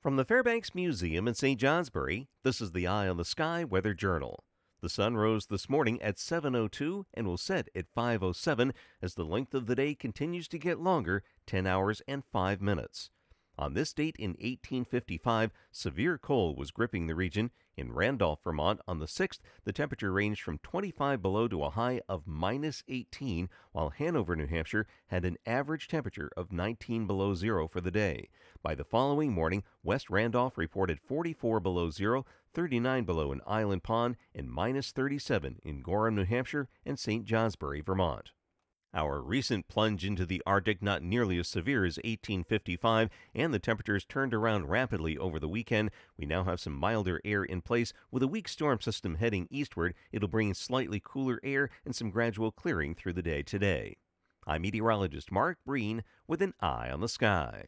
From the Fairbanks Museum in St. Johnsbury, this is the Eye on the Sky Weather Journal. The sun rose this morning at 7:02 and will set at 5:07 as the length of the day continues to get longer, 10 hours and 5 minutes. On this date in 1855, severe cold was gripping the region. In Randolph, Vermont, on the 6th, the temperature ranged from 25 below to a high of minus 18, while Hanover, New Hampshire had an average temperature of 19 below zero for the day. By the following morning, West Randolph reported 44 below zero, 39 below in Island Pond, and minus 37 in Gorham, New Hampshire, and St. Johnsbury, Vermont. Our recent plunge into the Arctic not nearly as severe as 1855, and the temperatures turned around rapidly over the weekend. We now have some milder air in place. With a weak storm system heading eastward, it'll bring slightly cooler air and some gradual clearing through the day today. I'm meteorologist Mark Breen with an eye on the sky.